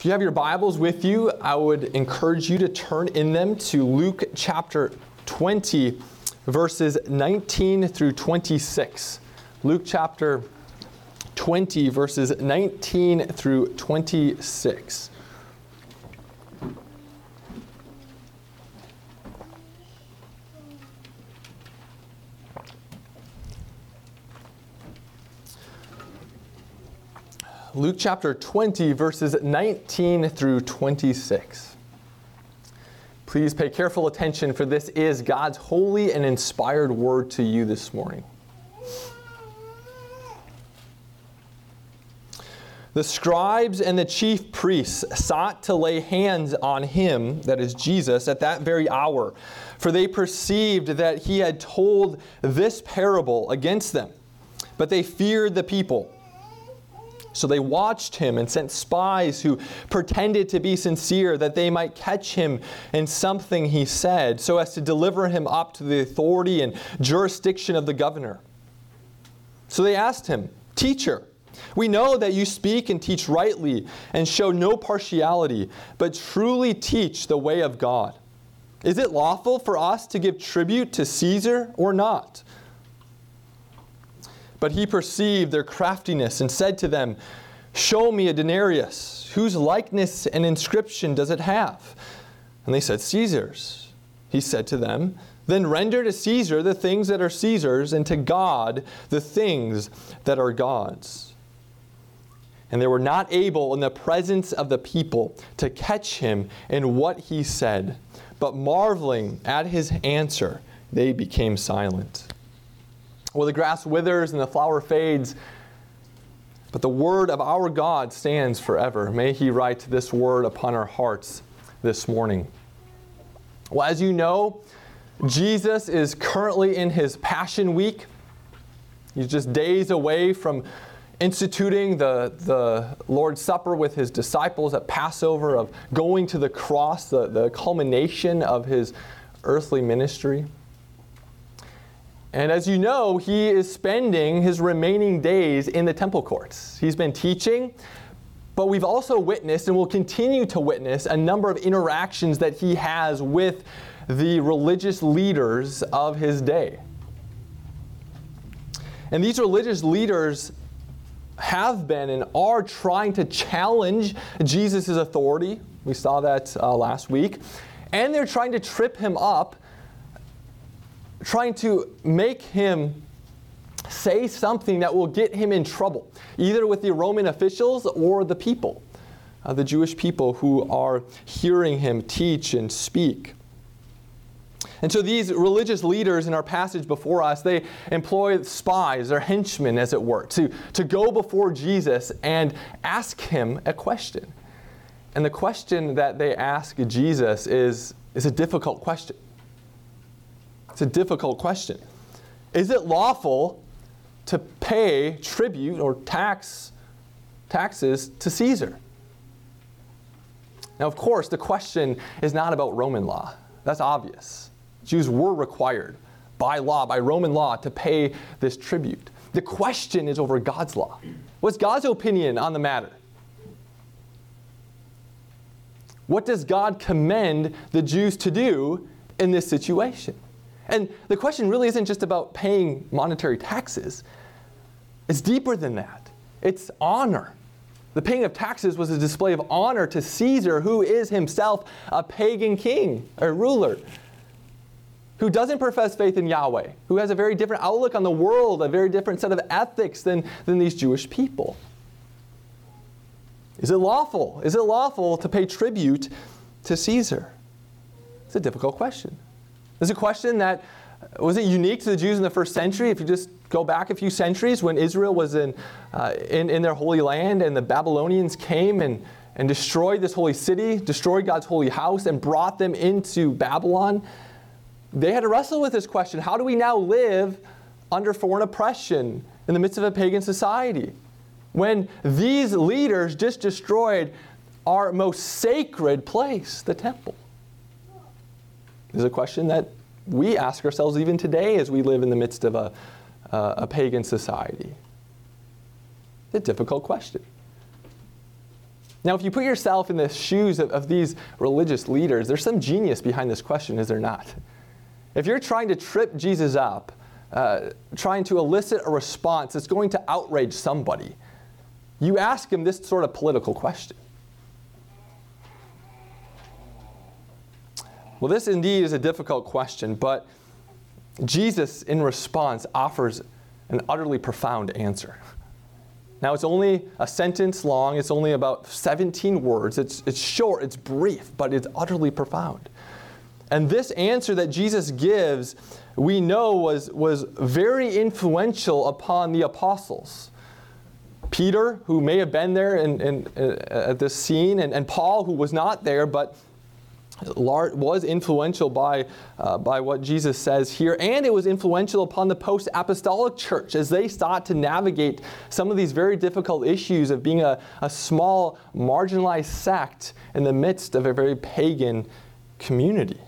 If you have your Bibles with you, I would encourage you to turn in them to Luke chapter 20, verses 19 through 26. Luke chapter 20, verses 19 through 26. Luke chapter 20, verses 19 through 26. Please pay careful attention, for this is God's holy and inspired word to you this morning. The scribes and the chief priests sought to lay hands on him, that is Jesus, at that very hour, for they perceived that he had told this parable against them. But they feared the people. So they watched him and sent spies who pretended to be sincere that they might catch him in something he said, so as to deliver him up to the authority and jurisdiction of the governor. So they asked him, Teacher, we know that you speak and teach rightly and show no partiality, but truly teach the way of God. Is it lawful for us to give tribute to Caesar or not? But he perceived their craftiness and said to them, Show me a denarius. Whose likeness and inscription does it have? And they said, Caesar's. He said to them, Then render to Caesar the things that are Caesar's, and to God the things that are God's. And they were not able in the presence of the people to catch him in what he said, but marveling at his answer, they became silent. Well, the grass withers and the flower fades, but the word of our God stands forever. May He write this word upon our hearts this morning. Well, as you know, Jesus is currently in his Passion Week. He's just days away from instituting the, the Lord's Supper with his disciples at Passover, of going to the cross, the, the culmination of his earthly ministry. And as you know, he is spending his remaining days in the temple courts. He's been teaching, but we've also witnessed and will continue to witness a number of interactions that he has with the religious leaders of his day. And these religious leaders have been and are trying to challenge Jesus' authority. We saw that uh, last week. And they're trying to trip him up trying to make him say something that will get him in trouble, either with the Roman officials or the people, uh, the Jewish people who are hearing him teach and speak. And so these religious leaders in our passage before us, they employ spies or henchmen, as it were, to, to go before Jesus and ask him a question. And the question that they ask Jesus is, is a difficult question. It's a difficult question. Is it lawful to pay tribute or tax taxes to Caesar? Now, of course, the question is not about Roman law. That's obvious. Jews were required by law, by Roman law, to pay this tribute. The question is over God's law. What's God's opinion on the matter? What does God commend the Jews to do in this situation? And the question really isn't just about paying monetary taxes, it's deeper than that. It's honor. The paying of taxes was a display of honor to Caesar, who is himself a pagan king or ruler, who doesn't profess faith in Yahweh, who has a very different outlook on the world, a very different set of ethics than, than these Jewish people. Is it lawful? Is it lawful to pay tribute to Caesar? It's a difficult question. It's a question that wasn't unique to the Jews in the first century. If you just go back a few centuries when Israel was in, uh, in, in, their holy land and the Babylonians came and, and destroyed this holy city, destroyed God's holy house, and brought them into Babylon, they had to wrestle with this question how do we now live under foreign oppression in the midst of a pagan society? When these leaders just destroyed our most sacred place, the temple is a question that we ask ourselves even today as we live in the midst of a, uh, a pagan society. It's a difficult question. Now, if you put yourself in the shoes of, of these religious leaders, there's some genius behind this question, is there not? If you're trying to trip Jesus up, uh, trying to elicit a response that's going to outrage somebody, you ask him this sort of political question. Well, this indeed is a difficult question, but Jesus, in response, offers an utterly profound answer. Now, it's only a sentence long, it's only about 17 words. It's, it's short, it's brief, but it's utterly profound. And this answer that Jesus gives, we know, was, was very influential upon the apostles. Peter, who may have been there in, in, uh, at this scene, and, and Paul, who was not there, but was influential by, uh, by what Jesus says here, and it was influential upon the post apostolic church as they sought to navigate some of these very difficult issues of being a, a small, marginalized sect in the midst of a very pagan community.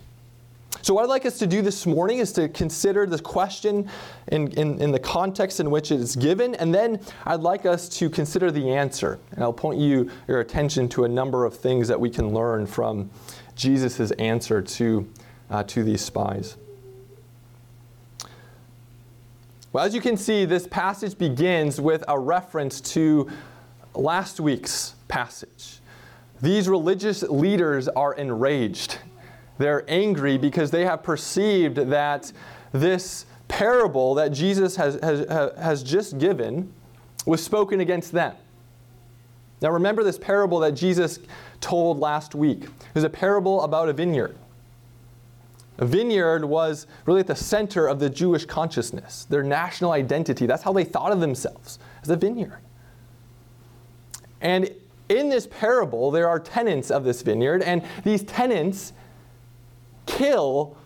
So, what I'd like us to do this morning is to consider this question in, in, in, the context in which it is given, and then I'd like us to consider the answer. And I'll point you your attention to a number of things that we can learn from Jesus' answer to, uh, to these spies. Well, as you can see, this passage begins with a reference to last week's passage. These religious leaders are enraged. They're angry because they have perceived that this parable that Jesus has, has, has just given was spoken against them. Now, remember this parable that Jesus told last week. It was a parable about a vineyard. A vineyard was really at the center of the Jewish consciousness, their national identity. That's how they thought of themselves, as a vineyard. And in this parable, there are tenants of this vineyard, and these tenants kill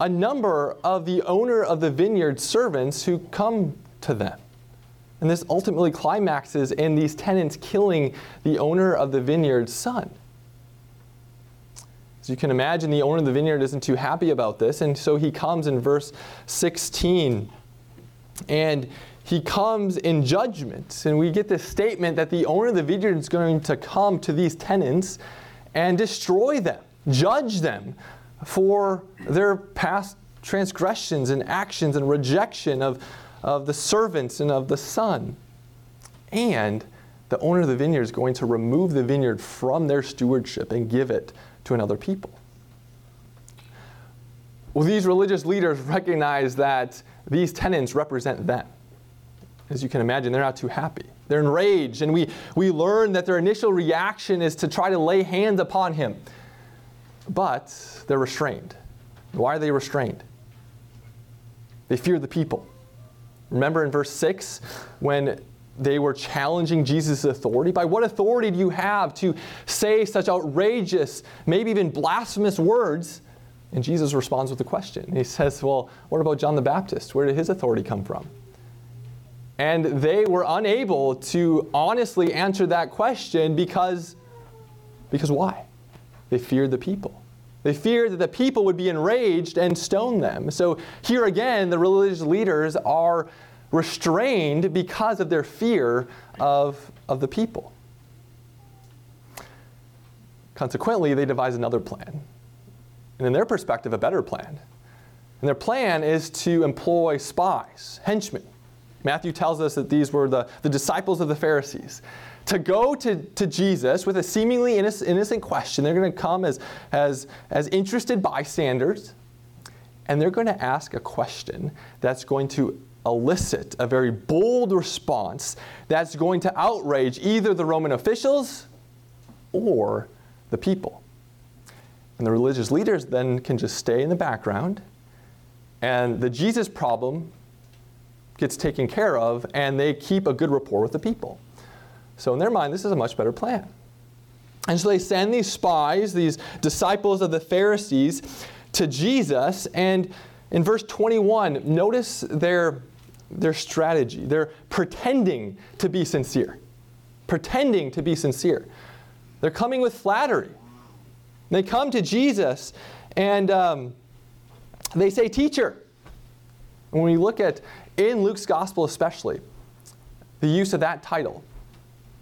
a number of the owner of the vineyard servants who come to them. And this ultimately climaxes in these tenants killing the owner of the vineyard's son. As you can imagine, the owner of the vineyard isn't too happy about this, and so he comes in verse 16 and he comes in judgment. And we get this statement that the owner of the vineyard is going to come to these tenants and destroy them, judge them for their past transgressions and actions and rejection of, of the servants and of the son. And the owner of the vineyard is going to remove the vineyard from their stewardship and give it to another people. Well, these religious leaders recognize that these tenants represent them. As you can imagine, they're not too happy. They're enraged, and we, we learn that their initial reaction is to try to lay hands upon him. But they're restrained. Why are they restrained? They fear the people. Remember in verse 6 when they were challenging Jesus' authority? By what authority do you have to say such outrageous, maybe even blasphemous words? And Jesus responds with a question. He says, Well, what about John the Baptist? Where did his authority come from? And they were unable to honestly answer that question because, because why? They feared the people. They feared that the people would be enraged and stone them. So here again, the religious leaders are restrained because of their fear of, of the people. Consequently, they devise another plan. And in their perspective, a better plan. And their plan is to employ spies, henchmen. Matthew tells us that these were the, the disciples of the Pharisees to go to, to Jesus with a seemingly innocent, innocent question. They're going to come as, as, as interested bystanders, and they're going to ask a question that's going to elicit a very bold response that's going to outrage either the Roman officials or the people. And the religious leaders then can just stay in the background, and the Jesus problem gets taken care of, and they keep a good rapport with the people. So, in their mind, this is a much better plan. And so they send these spies, these disciples of the Pharisees, to Jesus. And in verse 21, notice their, their strategy. They're pretending to be sincere. Pretending to be sincere. They're coming with flattery. They come to Jesus and um, they say, Teacher. And when we look at, in Luke's gospel especially, the use of that title,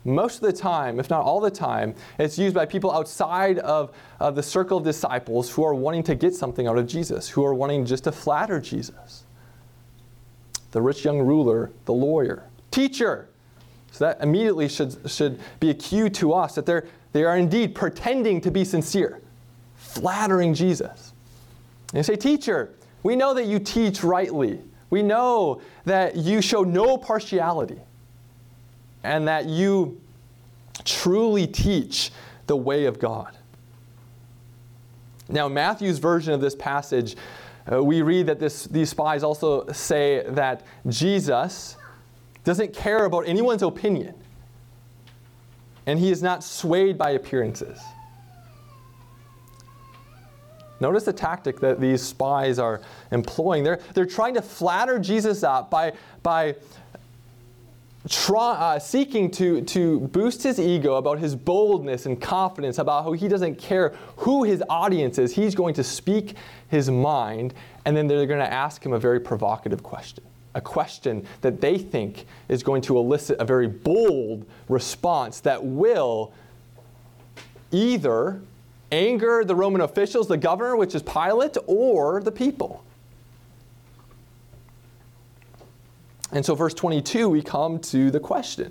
most of the time, if not all the time, it's used by people outside of, the circle of disciples who are wanting to get something out of Jesus, who are wanting just to flatter Jesus. The rich young ruler, the lawyer, teacher. So that immediately should, should be a cue to us that they're, they are indeed pretending to be sincere, flattering Jesus. And say, Teacher, we know that you teach rightly. We know that you show no partiality and that you truly teach the way of God. Now, Matthew's version of this passage, uh, we read that this, these spies also say that Jesus doesn't care about anyone's opinion, and he is not swayed by appearances. Notice the tactic that these spies are employing. They're, they're trying to flatter Jesus up by, by try, uh, seeking to, to boost his ego about his boldness and confidence, about how he doesn't care who his audience is. He's going to speak his mind, and then they're going to ask him a very provocative question. A question that they think is going to elicit a very bold response that will either anger the Roman officials, the governor, which is Pilate, or the people. And so, verse 22, we come to the question.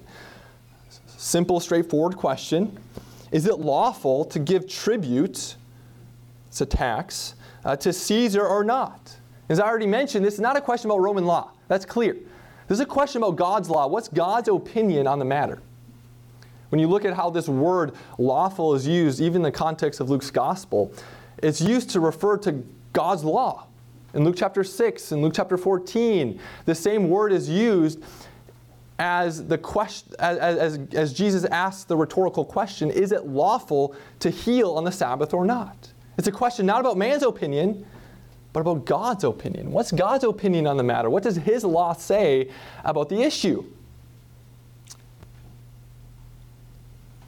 Simple, straightforward question Is it lawful to give tribute, it's a tax, uh, to Caesar or not? As I already mentioned, this is not a question about Roman law. That's clear. This is a question about God's law. What's God's opinion on the matter? When you look at how this word lawful is used, even in the context of Luke's gospel, it's used to refer to God's law. In Luke chapter 6 and Luke chapter 14, the same word is used as the question as, as, as Jesus asks the rhetorical question, is it lawful to heal on the Sabbath or not? It's a question not about man's opinion, but about God's opinion. What's God's opinion on the matter? What does his law say about the issue?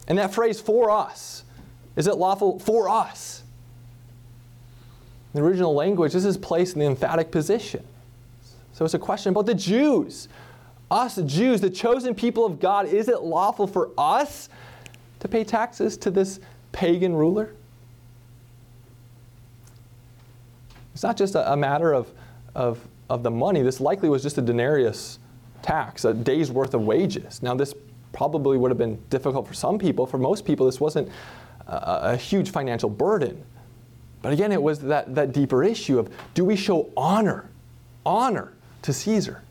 And that phrase for us, is it lawful for us? The original language, this is placed in the emphatic position. So it's a question about the Jews. Us Jews, the chosen people of God, is it lawful for us to pay taxes to this pagan ruler? It's not just a, a matter of, of, of the money. This likely was just a denarius tax, a day's worth of wages. Now, this probably would have been difficult for some people. For most people, this wasn't a, a huge financial burden. But again, it was that, that deeper issue of do we show honor, honor to Caesar?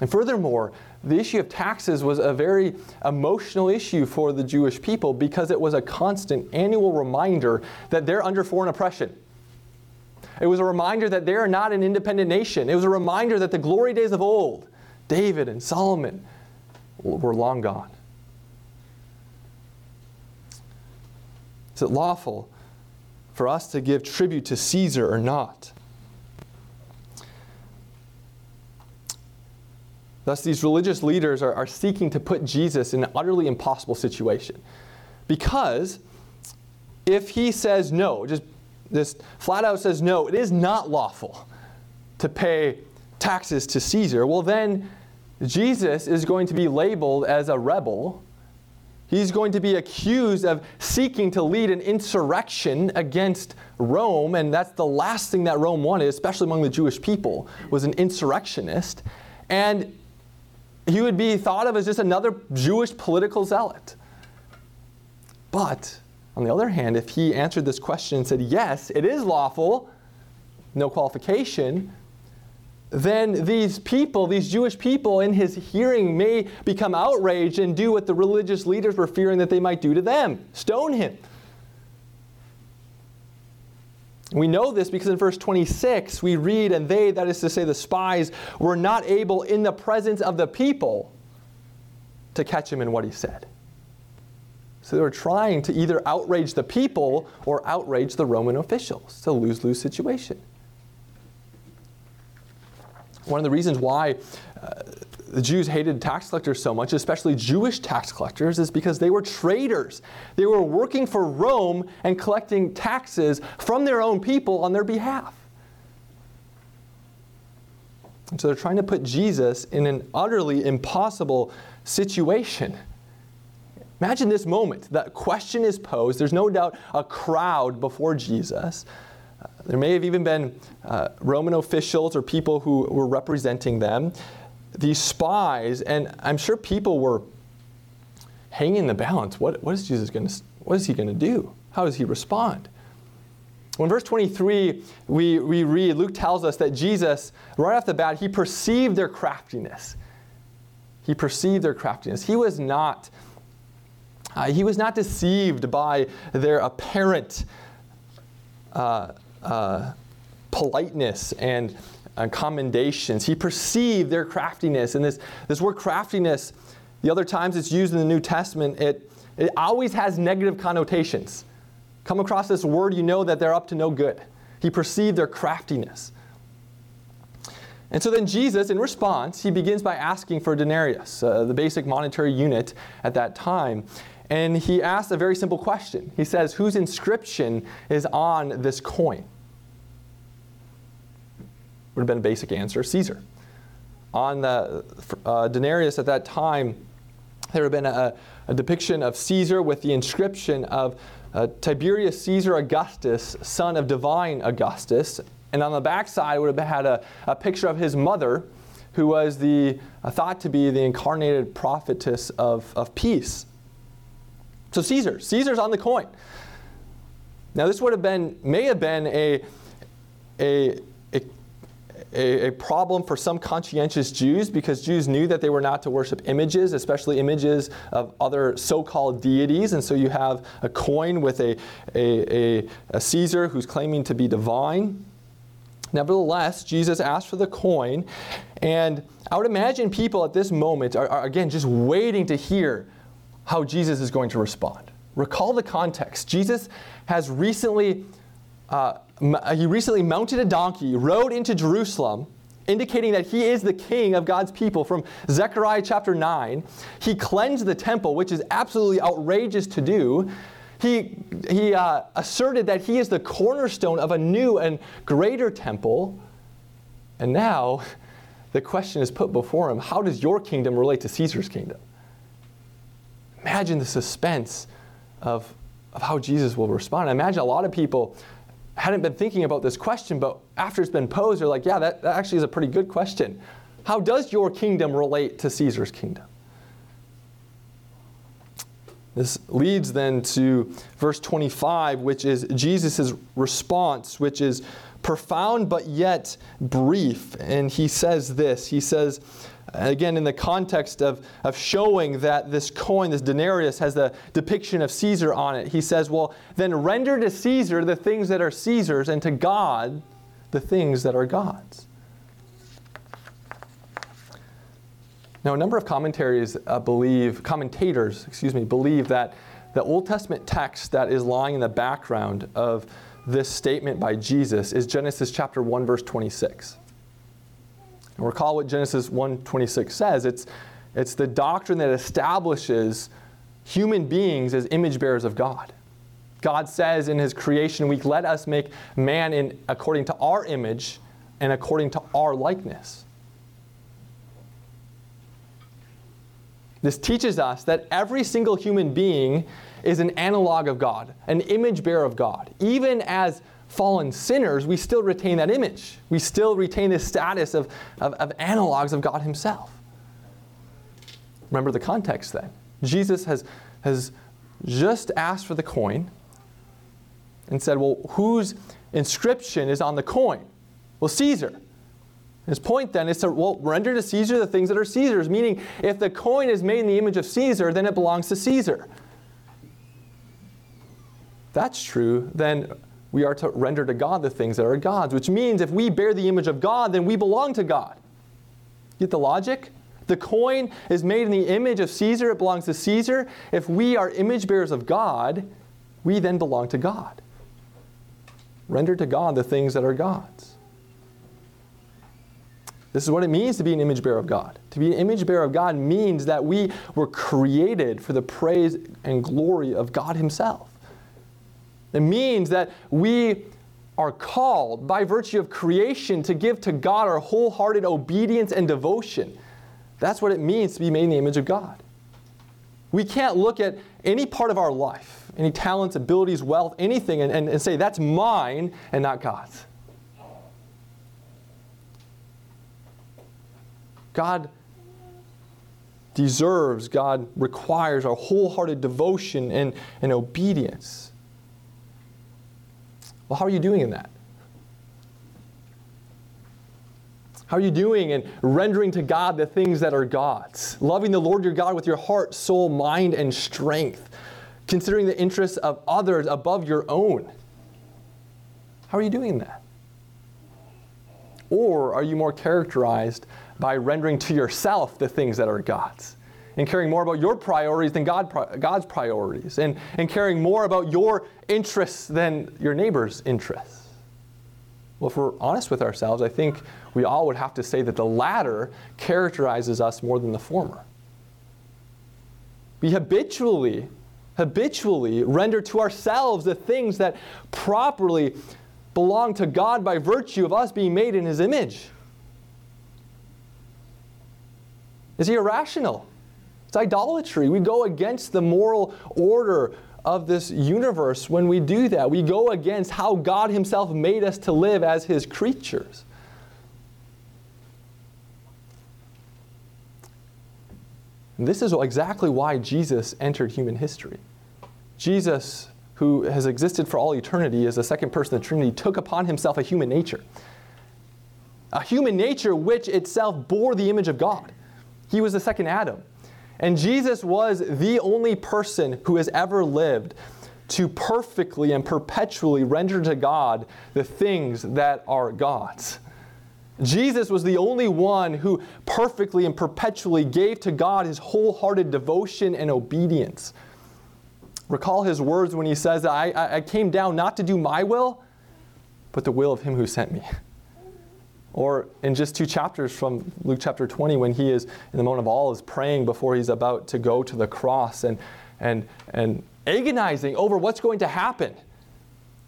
And furthermore, the issue of taxes was a very emotional issue for the Jewish people because it was a constant annual reminder that they're under foreign oppression. It was a reminder that they are not an independent nation. It was a reminder that the glory days of old, David and Solomon, were long gone. Is it lawful for us to give tribute to Caesar or not. Thus, these religious leaders are, are seeking to put Jesus in an utterly impossible situation. Because if he says no, just this flat out says no, it is not lawful to pay taxes to Caesar, well, then Jesus is going to be labeled as a rebel He's going to be accused of seeking to lead an insurrection against Rome, and that's the last thing that Rome wanted, especially among the Jewish people, was an insurrectionist. And he would be thought of as just another Jewish political zealot. But on the other hand, if he answered this question and said, Yes, it is lawful, no qualification, then these people, these Jewish people in his hearing, may become outraged and do what the religious leaders were fearing that they might do to them stone him. We know this because in verse 26 we read, And they, that is to say the spies, were not able in the presence of the people to catch him in what he said. So they were trying to either outrage the people or outrage the Roman officials. It's a lose lose situation. One of the reasons why uh, the Jews hated tax collectors so much, especially Jewish tax collectors, is because they were traitors. They were working for Rome and collecting taxes from their own people on their behalf. And so they're trying to put Jesus in an utterly impossible situation. Imagine this moment. That question is posed. There's no doubt a crowd before Jesus. There may have even been uh, Roman officials or people who were representing them. These spies, and I'm sure people were hanging the balance. What, what is Jesus going to? What is he going to do? How does he respond? Well, in verse 23, we, we read, Luke tells us that Jesus, right off the bat, he perceived their craftiness. He perceived their craftiness. He was not, uh, he was not deceived by their apparent uh, uh, politeness and uh, commendations. He perceived their craftiness. And this, this word craftiness, the other times it's used in the New Testament, it, it always has negative connotations come across this word, you know that they're up to no good. He perceived their craftiness. And so then Jesus, in response, he begins by asking for a denarius, uh, the basic monetary unit at that time. And he asks a very simple question. He says, Whose inscription is on this coin? Would have been a basic answer Caesar. On the uh, denarius at that time, there would have been a, a depiction of Caesar with the inscription of uh, Tiberius Caesar Augustus, son of divine Augustus. And on the backside would have had a, a picture of his mother, who was the, uh, thought to be the incarnated prophetess of, of peace. So Caesar, Caesar's on the coin. Now this would have been, may have been a, a a, a, problem for some conscientious Jews because Jews knew that they were not to worship images, especially images of other so called deities. And so you have a coin with a, a, a, Caesar who's claiming to be divine. Nevertheless, Jesus asked for the coin, and I would imagine people at this moment are, are again just waiting to hear how Jesus is going to respond. Recall the context. Jesus has recently uh, he recently mounted a donkey, rode into Jerusalem, indicating that he is the king of God's people from Zechariah chapter 9. He cleansed the temple, which is absolutely outrageous to do. He, he uh, asserted that he is the cornerstone of a new and greater temple. And now the question is put before him how does your kingdom relate to Caesar's kingdom? Imagine the suspense of, of how Jesus will respond. Imagine a lot of people hadn't been thinking about this question, but after it's been posed, they're like, yeah, that, that actually is a pretty good question. How does your kingdom relate to Caesar's kingdom? This leads then to verse 25, which is Jesus' response, which is profound but yet brief. And he says this He says, Again, in the context of, of showing that this coin, this denarius, has the depiction of Caesar on it, he says, Well, then render to Caesar the things that are Caesar's, and to God the things that are God's. Now, a number of commentaries uh, believe, commentators, excuse me, believe that the Old Testament text that is lying in the background of this statement by Jesus is Genesis chapter 1, verse 26. Recall what Genesis 1:26 says. It's, it's the doctrine that establishes human beings as image bearers of God. God says in his creation week, let us make man in according to our image and according to our likeness. This teaches us that every single human being is an analog of God, an image bearer of God. Even as fallen sinners, we still retain that image. We still retain this status of, of, of analogs of God Himself. Remember the context then. Jesus has, has just asked for the coin and said, Well, whose inscription is on the coin? Well, Caesar. His point then is to well, render to Caesar the things that are Caesar's, meaning if the coin is made in the image of Caesar, then it belongs to Caesar. That's true, then we are to render to God the things that are God's, which means if we bear the image of God, then we belong to God. Get the logic? The coin is made in the image of Caesar, it belongs to Caesar. If we are image bearers of God, we then belong to God. Render to God the things that are God's. This is what it means to be an image bearer of God. To be an image bearer of God means that we were created for the praise and glory of God Himself. It means that we are called by virtue of creation to give to God our wholehearted obedience and devotion. That's what it means to be made in the image of God. We can't look at any part of our life, any talents, abilities, wealth, anything, and, and, and say, that's mine and not God's. God deserves, God requires our wholehearted devotion and, and obedience. Well, how are you doing in that? How are you doing in rendering to God the things that are God's? Loving the Lord your God with your heart, soul, mind, and strength. Considering the interests of others above your own. How are you doing that? Or are you more characterized by rendering to yourself the things that are God's? And caring more about your priorities than God, God's priorities? And, and caring more about your interests than your neighbor's interests? Well, if we're honest with ourselves, I think we all would have to say that the latter characterizes us more than the former. We habitually, habitually render to ourselves the things that properly belong to God by virtue of us being made in His image. Is he irrational? It's idolatry. We go against the moral order of this universe when we do that. We go against how God Himself made us to live as His creatures. And this is exactly why Jesus entered human history. Jesus, who has existed for all eternity as the second person of the Trinity, took upon himself a human nature. A human nature which itself bore the image of God. He was the second Adam. And Jesus was the only person who has ever lived to perfectly and perpetually render to God the things that are God's. Jesus was the only one who perfectly and perpetually gave to God his wholehearted devotion and obedience. Recall his words when he says, I, I came down not to do my will, but the will of him who sent me. Or in just two chapters from Luke chapter 20, when he is in the moment of all, is praying before he's about to go to the cross and, and, and agonizing over what's going to happen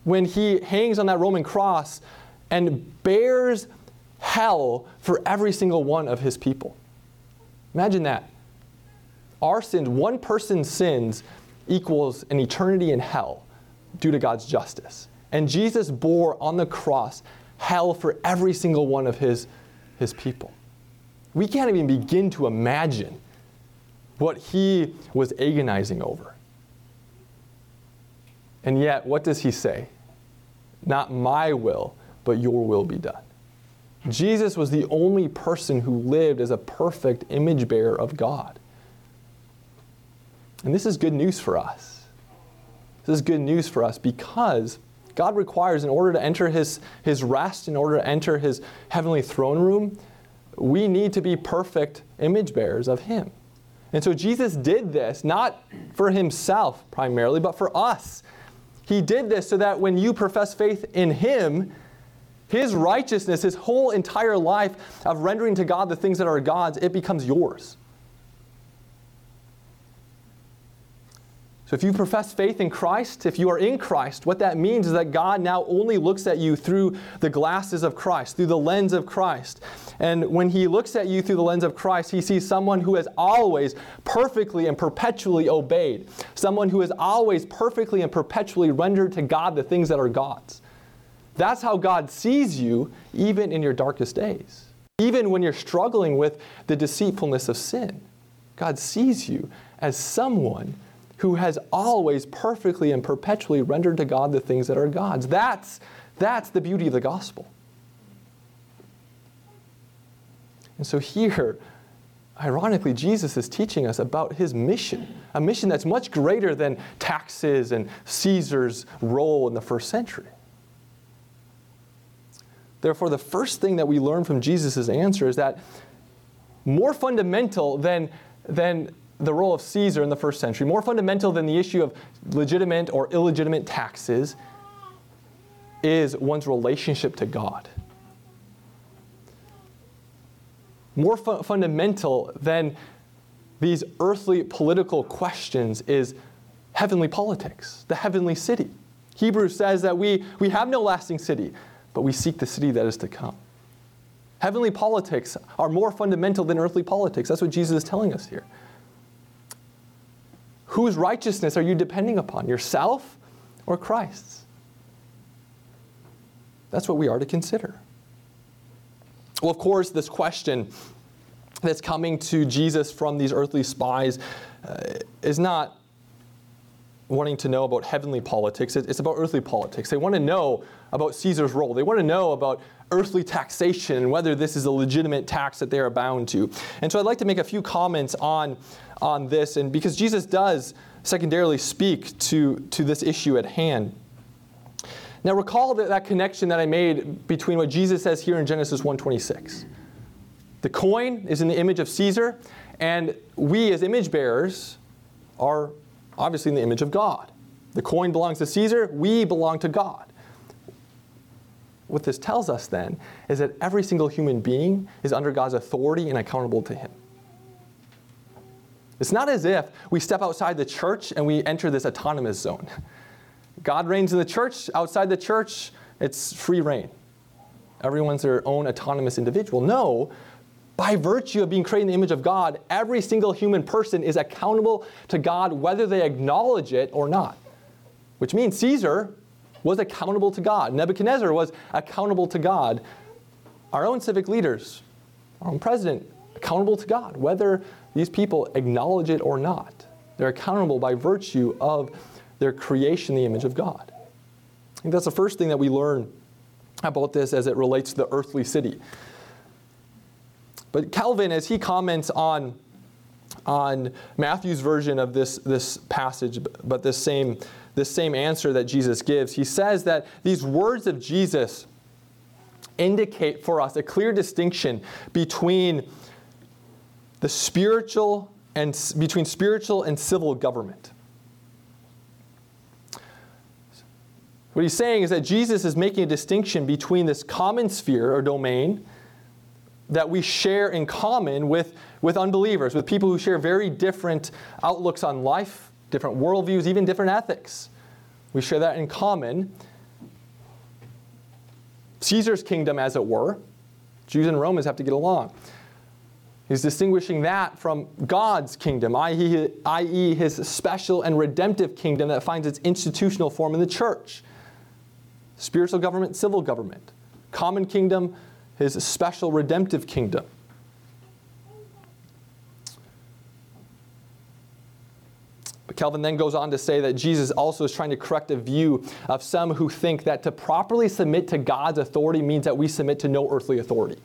when he hangs on that Roman cross and bears hell for every single one of his people. Imagine that. Our sins, one person's sins, equals an eternity in hell due to God's justice. And Jesus bore on the cross hell for every single one of his, his people. We can't even begin to imagine what he was agonizing over. And yet, what does he say? Not my will, but your will be done. Jesus was the only person who lived as a perfect image bearer of God. And this is good news for us. This is good news for us because God requires, in order to enter his, his rest, in order to enter his heavenly throne room, we need to be perfect image bearers of him. And so Jesus did this not for himself primarily, but for us. He did this so that when you profess faith in him, his righteousness, his whole entire life of rendering to God the things that are God's, it becomes yours. So if you profess faith in Christ, if you are in Christ, what that means is that God now only looks at you through the glasses of Christ, through the lens of Christ. And when he looks at you through the lens of Christ, he sees someone who has always perfectly and perpetually obeyed, someone who has always perfectly and perpetually rendered to God the things that are God's. That's how God sees you even in your darkest days. Even when you're struggling with the deceitfulness of sin, God sees you as someone who has always perfectly and perpetually rendered to God the things that are God's. That's, that's the beauty of the gospel. And so here, ironically, Jesus is teaching us about his mission, a mission that's much greater than taxes and Caesar's role in the first century. Therefore, the first thing that we learn from Jesus' answer is that more fundamental than, than the role of Caesar in the first century, more fundamental than the issue of legitimate or illegitimate taxes, is one's relationship to God. More fu- fundamental than these earthly political questions is heavenly politics, the heavenly city. Hebrews says that we, we have no lasting city, but we seek the city that is to come. Heavenly politics are more fundamental than earthly politics. That's what Jesus is telling us here. Whose righteousness are you depending upon, yourself or Christ's? That's what we are to consider. Well, of course, this question that's coming to Jesus from these earthly spies uh, is not wanting to know about heavenly politics, it's about earthly politics. They want to know about Caesar's role. They want to know about earthly taxation and whether this is a legitimate tax that they are bound to. And so I'd like to make a few comments on, on this, and because Jesus does secondarily speak to, to this issue at hand. Now recall that, that connection that I made between what Jesus says here in Genesis 126. The coin is in the image of Caesar, and we as image bearers are obviously in the image of God. The coin belongs to Caesar, we belong to God. What this tells us then is that every single human being is under God's authority and accountable to Him. It's not as if we step outside the church and we enter this autonomous zone. God reigns in the church, outside the church, it's free reign. Everyone's their own autonomous individual. No, by virtue of being created in the image of God, every single human person is accountable to God whether they acknowledge it or not. Which means Caesar was accountable to God, Nebuchadnezzar was accountable to God, our own civic leaders, our own president, accountable to God, whether these people acknowledge it or not. They're accountable by virtue of their creation the image of God. I think that's the first thing that we learn about this as it relates to the earthly city. But Calvin, as he comments on, on Matthew's version of this, this passage, but this same, this same answer that Jesus gives, he says that these words of Jesus indicate for us a clear distinction between the spiritual and between spiritual and civil government. What he's saying is that Jesus is making a distinction between this common sphere or domain that we share in common with, with unbelievers, with people who share very different outlooks on life, different worldviews, even different ethics. We share that in common. Caesar's kingdom, as it were, Jews and Romans have to get along. He's distinguishing that from God's kingdom, i.e., his special and redemptive kingdom that finds its institutional form in the church. Spiritual government, civil government. Common kingdom, his special redemptive kingdom. Calvin then goes on to say that Jesus also is trying to correct a view of some who think that to properly submit to God's authority means that we submit to no earthly authority.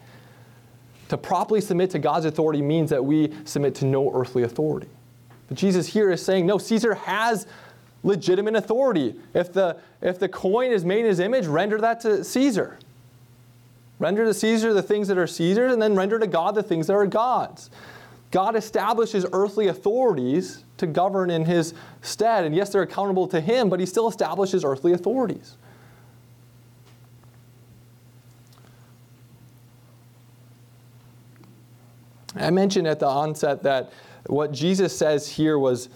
To properly submit to God's authority means that we submit to no earthly authority. But Jesus here is saying, no, Caesar has legitimate authority. If the, if the coin is made in his image, render that to Caesar. Render to Caesar the things that are Caesar's, and then render to God the things that are God's. God establishes earthly authorities to govern in his stead. And yes, they're accountable to him, but he still establishes earthly authorities. I mentioned at the onset that what Jesus says here was,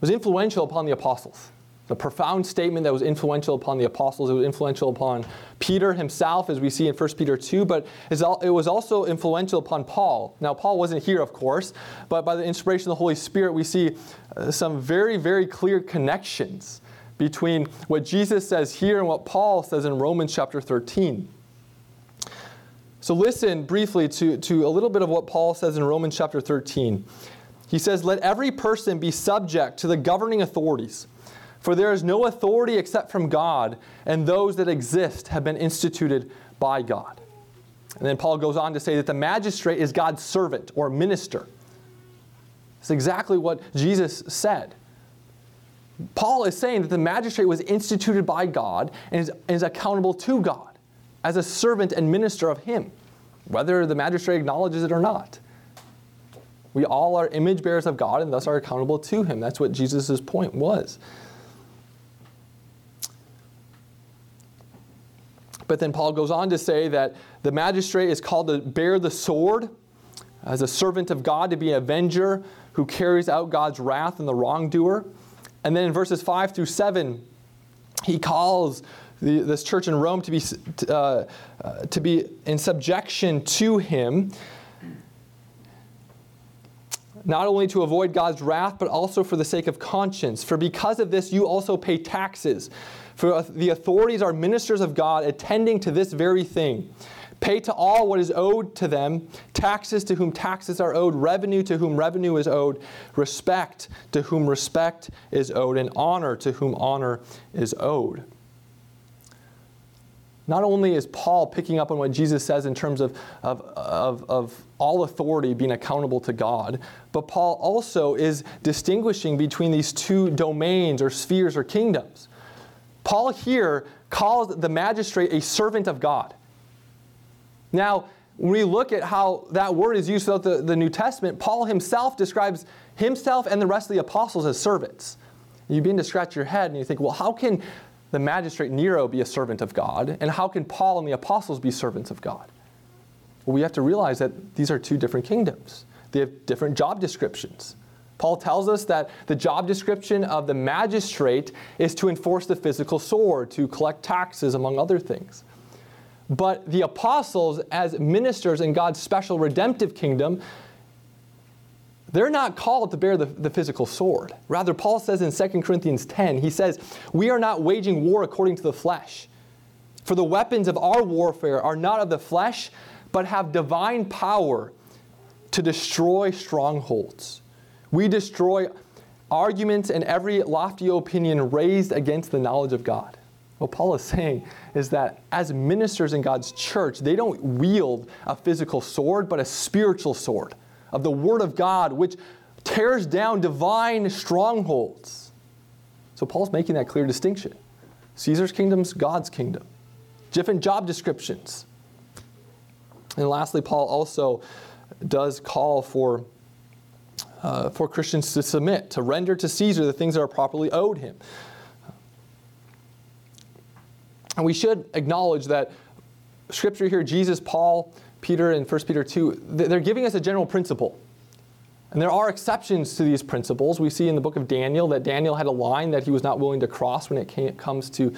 was influential upon the apostles a profound statement that was influential upon the apostles. It was influential upon Peter himself, as we see in 1 Peter 2, but it was also influential upon Paul. Now, Paul wasn't here, of course, but by the inspiration of the Holy Spirit, we see uh, some very, very clear connections between what Jesus says here and what Paul says in Romans chapter 13. So, listen briefly to, to a little bit of what Paul says in Romans chapter 13. He says, Let every person be subject to the governing authorities for there is no authority except from God, and those that exist have been instituted by God. And then Paul goes on to say that the magistrate is God's servant or minister. It's exactly what Jesus said. Paul is saying that the magistrate was instituted by God and is, is accountable to God as a servant and minister of Him, whether the magistrate acknowledges it or not. We all are image bearers of God and thus are accountable to Him. That's what Jesus' point was. But then Paul goes on to say that the magistrate is called to bear the sword as a servant of God, to be an avenger who carries out God's wrath on the wrongdoer. And then in verses 5 through 7, he calls the, this church in Rome to be, uh, uh, to be in subjection to him, not only to avoid God's wrath, but also for the sake of conscience. For because of this, you also pay taxes. For the authorities are ministers of God, attending to this very thing. Pay to all what is owed to them, taxes to whom taxes are owed, revenue to whom revenue is owed, respect to whom respect is owed, and honor to whom honor is owed. Not only is Paul picking up on what Jesus says in terms of, of, of, of all authority being accountable to God, but Paul also is distinguishing between these two domains or spheres or kingdoms. Paul here calls the magistrate a servant of God. Now, when we look at how that word is used throughout the, the New Testament, Paul himself describes himself and the rest of the apostles as servants. You begin to scratch your head and you think, well, how can the magistrate Nero be a servant of God? And how can Paul and the apostles be servants of God? Well, we have to realize that these are two different kingdoms, they have different job descriptions. Paul tells us that the job description of the magistrate is to enforce the physical sword, to collect taxes, among other things. But the apostles, as ministers in God's special redemptive kingdom, they're not called to bear the, the physical sword. Rather, Paul says in 2 Corinthians 10, he says, We are not waging war according to the flesh. For the weapons of our warfare are not of the flesh, but have divine power to destroy strongholds. We destroy arguments and every lofty opinion raised against the knowledge of God. What Paul is saying is that as ministers in God's church, they don't wield a physical sword, but a spiritual sword of the Word of God, which tears down divine strongholds. So Paul's making that clear distinction. Caesar's kingdom's God's kingdom. Different job descriptions. And lastly, Paul also does call for uh, for Christians to submit, to render to Caesar the things that are properly owed him. And we should acknowledge that Scripture here, Jesus, Paul, Peter, and 1 Peter 2, they're giving us a general principle. And there are exceptions to these principles. We see in the book of Daniel that Daniel had a line that he was not willing to cross when it came, comes to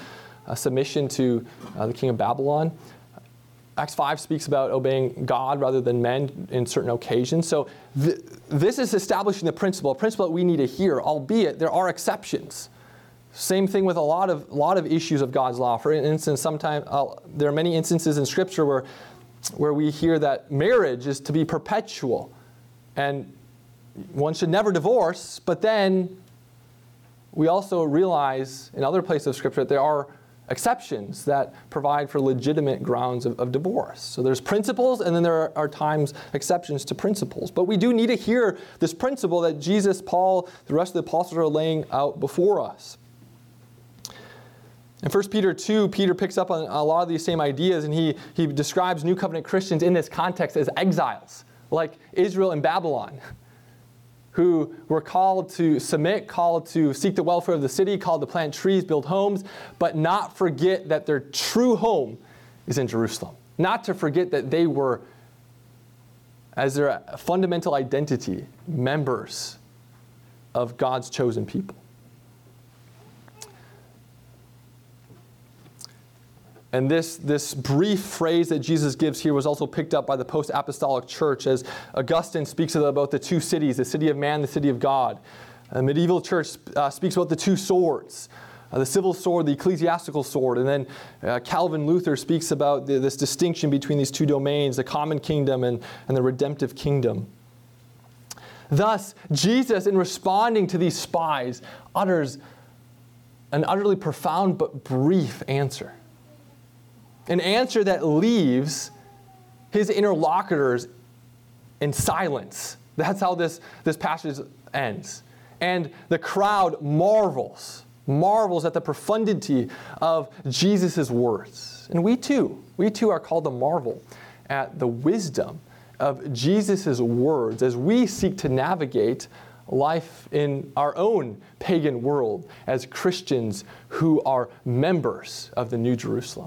uh, submission to uh, the king of Babylon. Acts 5 speaks about obeying God rather than men in certain occasions. So th- this is establishing the principle, a principle that we need to hear, albeit there are exceptions. Same thing with a lot of, lot of issues of God's law. For instance, sometimes uh, there are many instances in Scripture where, where we hear that marriage is to be perpetual and one should never divorce, but then we also realize in other places of Scripture that there are exceptions that provide for legitimate grounds of, of, divorce. So there's principles, and then there are, are, times exceptions to principles. But we do need to hear this principle that Jesus, Paul, the rest of the apostles are laying out before us. In 1 Peter 2, Peter picks up on a lot of these same ideas, and he, he describes New Covenant Christians in this context as exiles, like Israel and Babylon who were called to submit, called to seek the welfare of the city, called to plant trees, build homes, but not forget that their true home is in Jerusalem. Not to forget that they were, as their fundamental identity, members of God's chosen people. And this, this brief phrase that Jesus gives here was also picked up by the post apostolic church as Augustine speaks about the two cities, the city of man, the city of God. The medieval church uh, speaks about the two swords. Uh, the civil sword, the ecclesiastical sword. And then uh, Calvin Luther speaks about the, this distinction between these two domains, the common kingdom and, and the redemptive kingdom. Thus, Jesus, in responding to these spies, utters an utterly profound but brief answer an answer that leaves his interlocutors in silence. That's how this, this passage ends. And the crowd marvels, marvels at the profundity of Jesus' words. And we too, we too are called to marvel at the wisdom of Jesus' words as we seek to navigate life in our own pagan world as Christians who are members of the New Jerusalem.